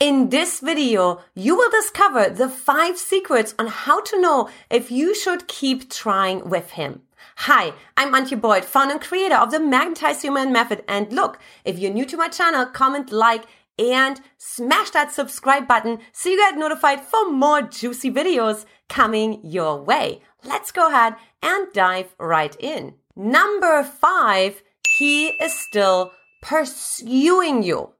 In this video, you will discover the five secrets on how to know if you should keep trying with him. Hi, I'm Antia Boyd, founder and creator of the Magnetize Your Man Method. And look, if you're new to my channel, comment, like, and smash that subscribe button so you get notified for more juicy videos coming your way. Let's go ahead and dive right in. Number five, he is still pursuing you.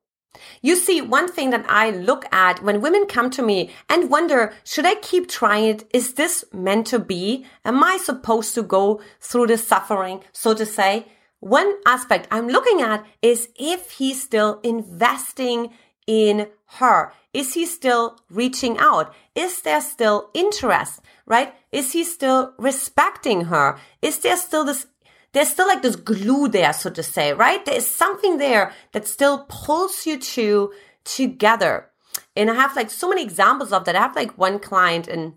You see, one thing that I look at when women come to me and wonder, should I keep trying it? Is this meant to be? Am I supposed to go through the suffering, so to say? One aspect I'm looking at is if he's still investing in her. Is he still reaching out? Is there still interest, right? Is he still respecting her? Is there still this there's still like this glue there, so to say, right? There is something there that still pulls you two together. And I have like so many examples of that. I have like one client and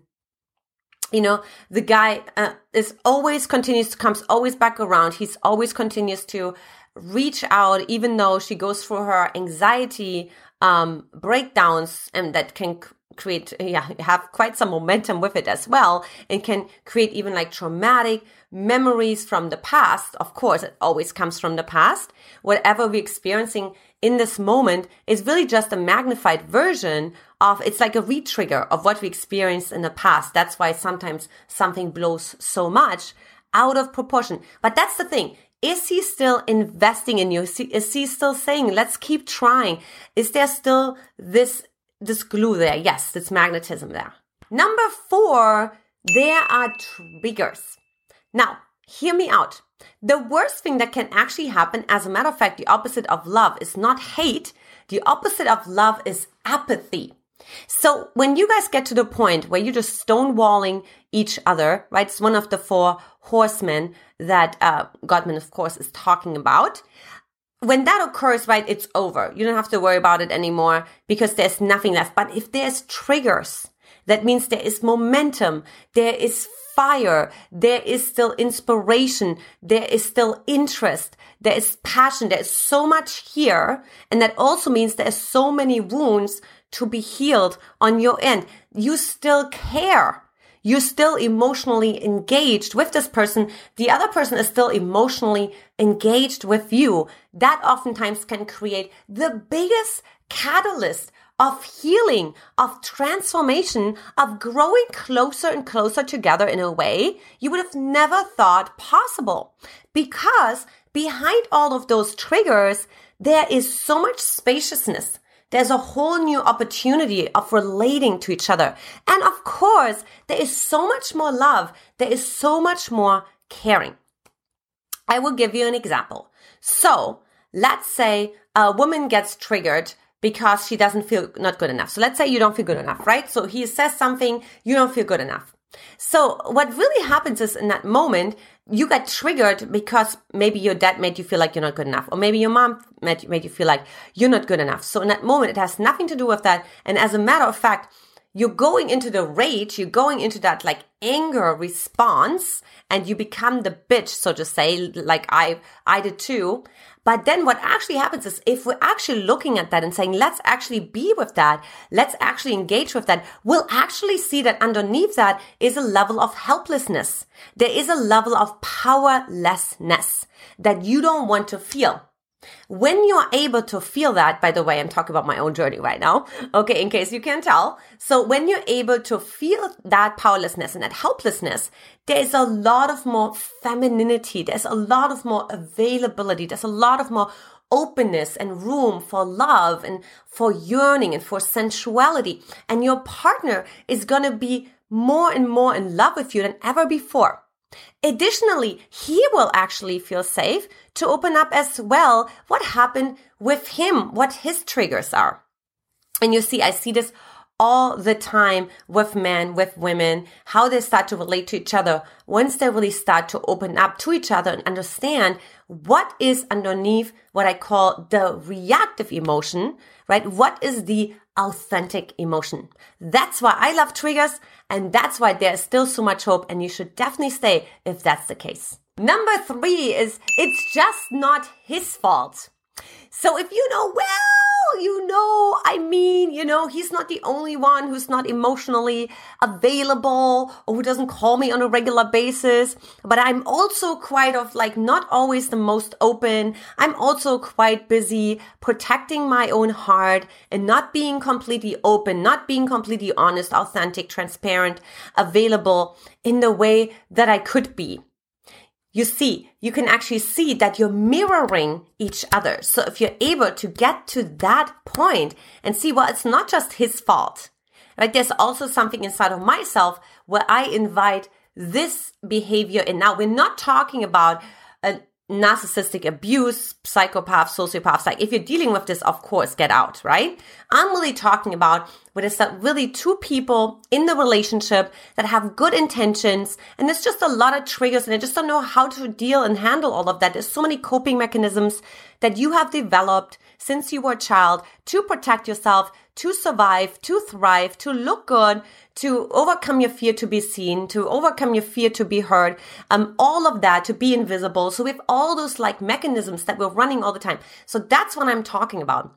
you know the guy uh, is always continues to comes always back around he's always continues to reach out even though she goes through her anxiety um, breakdowns and that can create yeah have quite some momentum with it as well and can create even like traumatic memories from the past. Of course it always comes from the past. Whatever we're experiencing in this moment is really just a magnified version of it's like a re-trigger of what we experienced in the past. That's why sometimes something blows so much out of proportion. But that's the thing. Is he still investing in you? Is he still saying, let's keep trying? Is there still this this glue there. Yes, this magnetism there. Number four, there are triggers. Now, hear me out. The worst thing that can actually happen, as a matter of fact, the opposite of love is not hate. The opposite of love is apathy. So when you guys get to the point where you're just stonewalling each other, right? It's one of the four horsemen that uh, Gottman, of course, is talking about when that occurs, right, it's over. You don't have to worry about it anymore because there's nothing left. But if there's triggers, that means there is momentum, there is fire, there is still inspiration, there is still interest, there is passion, there is so much here. And that also means there are so many wounds to be healed on your end. You still care you're still emotionally engaged with this person. The other person is still emotionally engaged with you. That oftentimes can create the biggest catalyst of healing, of transformation, of growing closer and closer together in a way you would have never thought possible. Because behind all of those triggers, there is so much spaciousness there's a whole new opportunity of relating to each other. And of course, there is so much more love. There is so much more caring. I will give you an example. So let's say a woman gets triggered because she doesn't feel not good enough. So let's say you don't feel good enough, right? So he says something, you don't feel good enough. So what really happens is in that moment, you got triggered because maybe your dad made you feel like you're not good enough, or maybe your mom made, made you feel like you're not good enough. So in that moment, it has nothing to do with that. And as a matter of fact, you're going into the rage, you're going into that like anger response, and you become the bitch, so to say, like I, I did too. But then what actually happens is if we're actually looking at that and saying, let's actually be with that, let's actually engage with that, we'll actually see that underneath that is a level of helplessness. There is a level of powerlessness that you don't want to feel. When you're able to feel that, by the way, I'm talking about my own journey right now. Okay. In case you can't tell. So when you're able to feel that powerlessness and that helplessness, there's a lot of more femininity. There's a lot of more availability. There's a lot of more openness and room for love and for yearning and for sensuality. And your partner is going to be more and more in love with you than ever before. Additionally, he will actually feel safe to open up as well what happened with him, what his triggers are. And you see, I see this all the time with men, with women, how they start to relate to each other once they really start to open up to each other and understand what is underneath what I call the reactive emotion, right? What is the authentic emotion? That's why I love triggers. And that's why there's still so much hope. And you should definitely stay if that's the case. Number three is it's just not his fault. So if you know, well, you know, I mean, you know, he's not the only one who's not emotionally available or who doesn't call me on a regular basis. But I'm also quite of like not always the most open. I'm also quite busy protecting my own heart and not being completely open, not being completely honest, authentic, transparent, available in the way that I could be you see, you can actually see that you're mirroring each other. So if you're able to get to that point and see, well, it's not just his fault, right? There's also something inside of myself where I invite this behavior in. Now, we're not talking about a narcissistic abuse, psychopath, sociopath. Like if you're dealing with this, of course, get out, right? I'm really talking about when it's that really two people in the relationship that have good intentions and there's just a lot of triggers and I just don't know how to deal and handle all of that. There's so many coping mechanisms that you have developed since you were a child to protect yourself, to survive, to thrive, to look good, to overcome your fear to be seen, to overcome your fear to be heard, um, all of that to be invisible. So we have all those like mechanisms that we're running all the time. So that's what I'm talking about,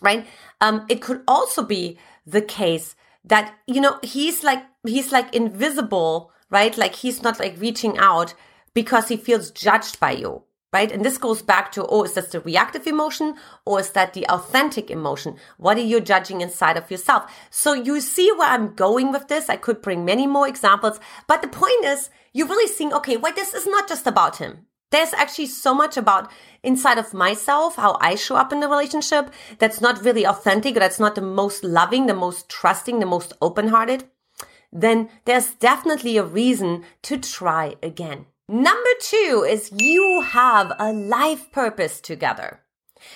right? Um, it could also be the case that, you know, he's like, he's like invisible, right? Like he's not like reaching out because he feels judged by you right? And this goes back to, oh, is this the reactive emotion or is that the authentic emotion? What are you judging inside of yourself? So you see where I'm going with this. I could bring many more examples, but the point is you're really seeing, okay, wait, this is not just about him. There's actually so much about inside of myself, how I show up in the relationship that's not really authentic, that's not the most loving, the most trusting, the most open hearted. Then there's definitely a reason to try again. Number two is you have a life purpose together.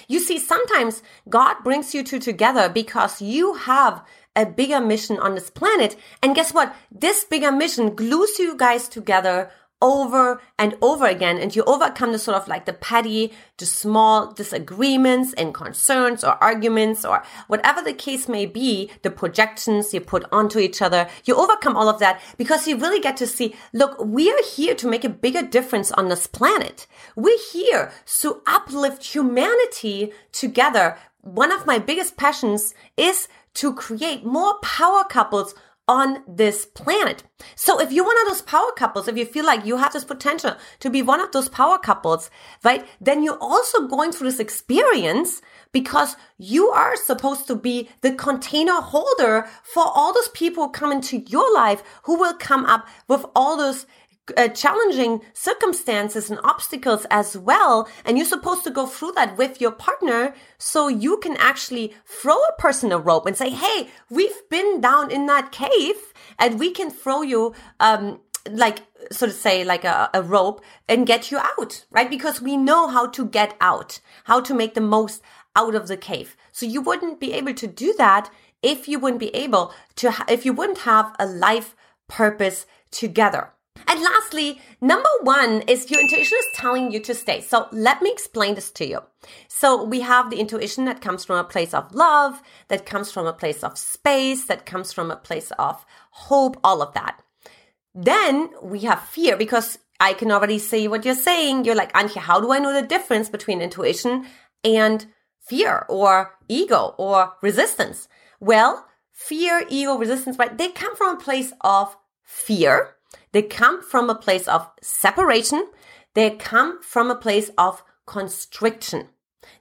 You see, sometimes God brings you two together because you have a bigger mission on this planet. And guess what? This bigger mission glues you guys together over and over again and you overcome the sort of like the petty the small disagreements and concerns or arguments or whatever the case may be the projections you put onto each other you overcome all of that because you really get to see look we are here to make a bigger difference on this planet. We're here to uplift humanity together. One of my biggest passions is to create more power couples on this planet. So if you're one of those power couples, if you feel like you have this potential to be one of those power couples, right, then you're also going through this experience because you are supposed to be the container holder for all those people who come into your life who will come up with all those uh, challenging circumstances and obstacles as well. And you're supposed to go through that with your partner so you can actually throw a person a rope and say, Hey, we've been down in that cave and we can throw you, um, like, so to say, like a, a rope and get you out, right? Because we know how to get out, how to make the most out of the cave. So you wouldn't be able to do that if you wouldn't be able to, ha- if you wouldn't have a life purpose together. And lastly, number one is your intuition is telling you to stay. So let me explain this to you. So we have the intuition that comes from a place of love, that comes from a place of space, that comes from a place of hope, all of that. Then we have fear because I can already see what you're saying. You're like, Antia, how do I know the difference between intuition and fear or ego or resistance? Well, fear, ego, resistance, right? They come from a place of fear they come from a place of separation. They come from a place of constriction.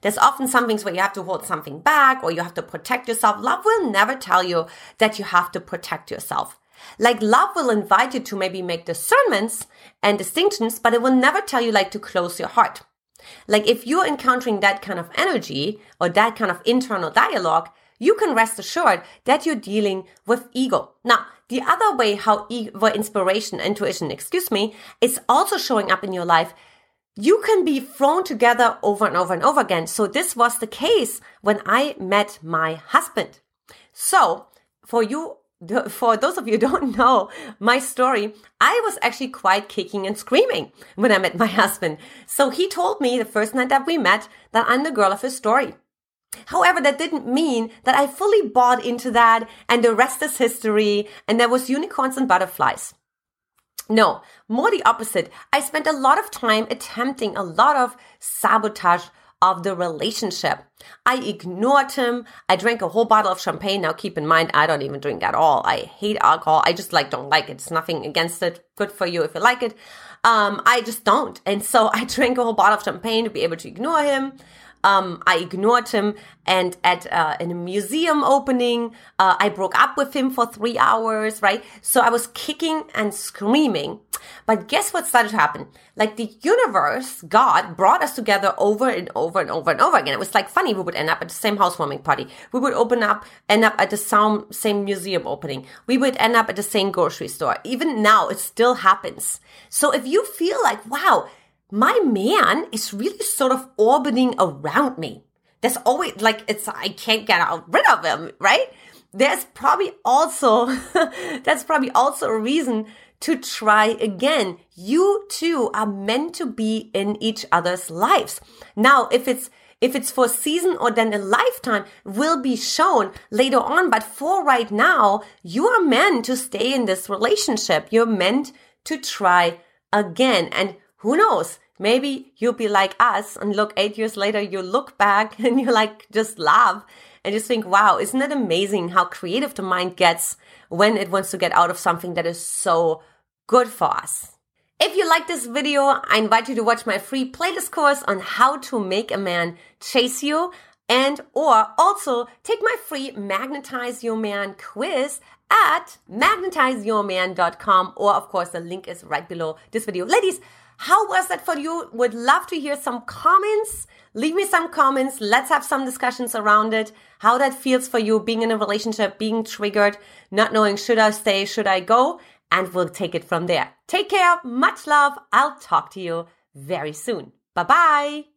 There's often some things where you have to hold something back or you have to protect yourself. Love will never tell you that you have to protect yourself. Like love will invite you to maybe make discernments and distinctions, but it will never tell you like to close your heart. Like if you're encountering that kind of energy or that kind of internal dialogue, you can rest assured that you're dealing with ego. Now, the other way how ego, inspiration, intuition, excuse me, is also showing up in your life, you can be thrown together over and over and over again. So this was the case when I met my husband. So for you, for those of you don't know my story, I was actually quite kicking and screaming when I met my husband. So he told me the first night that we met that I'm the girl of his story. However, that didn't mean that I fully bought into that and the rest is history and there was unicorns and butterflies. No, more the opposite. I spent a lot of time attempting a lot of sabotage of the relationship. I ignored him. I drank a whole bottle of champagne. Now keep in mind, I don't even drink at all. I hate alcohol. I just like don't like it. It's nothing against it. Good for you if you like it. Um, I just don't. And so I drank a whole bottle of champagne to be able to ignore him. Um, I ignored him, and at uh, in a museum opening, uh, I broke up with him for three hours. Right, so I was kicking and screaming. But guess what started to happen? Like the universe, God brought us together over and over and over and over again. It was like funny. We would end up at the same housewarming party. We would open up, end up at the same same museum opening. We would end up at the same grocery store. Even now, it still happens. So if you feel like, wow my man is really sort of orbiting around me. There's always like it's I can't get out rid of him, right? There's probably also that's probably also a reason to try again. You two are meant to be in each other's lives. Now, if it's if it's for a season or then a lifetime will be shown later on. But for right now, you are meant to stay in this relationship. You're meant to try again. And who knows? Maybe you'll be like us and look eight years later, you look back and you like just laugh and just think, wow, isn't it amazing how creative the mind gets when it wants to get out of something that is so good for us? If you like this video, I invite you to watch my free playlist course on how to make a man chase you and or also take my free magnetize your man quiz at magnetizeyourman.com or of course the link is right below this video. Ladies, how was that for you? Would love to hear some comments. Leave me some comments. Let's have some discussions around it. How that feels for you being in a relationship, being triggered, not knowing should I stay, should I go? And we'll take it from there. Take care. Much love. I'll talk to you very soon. Bye bye.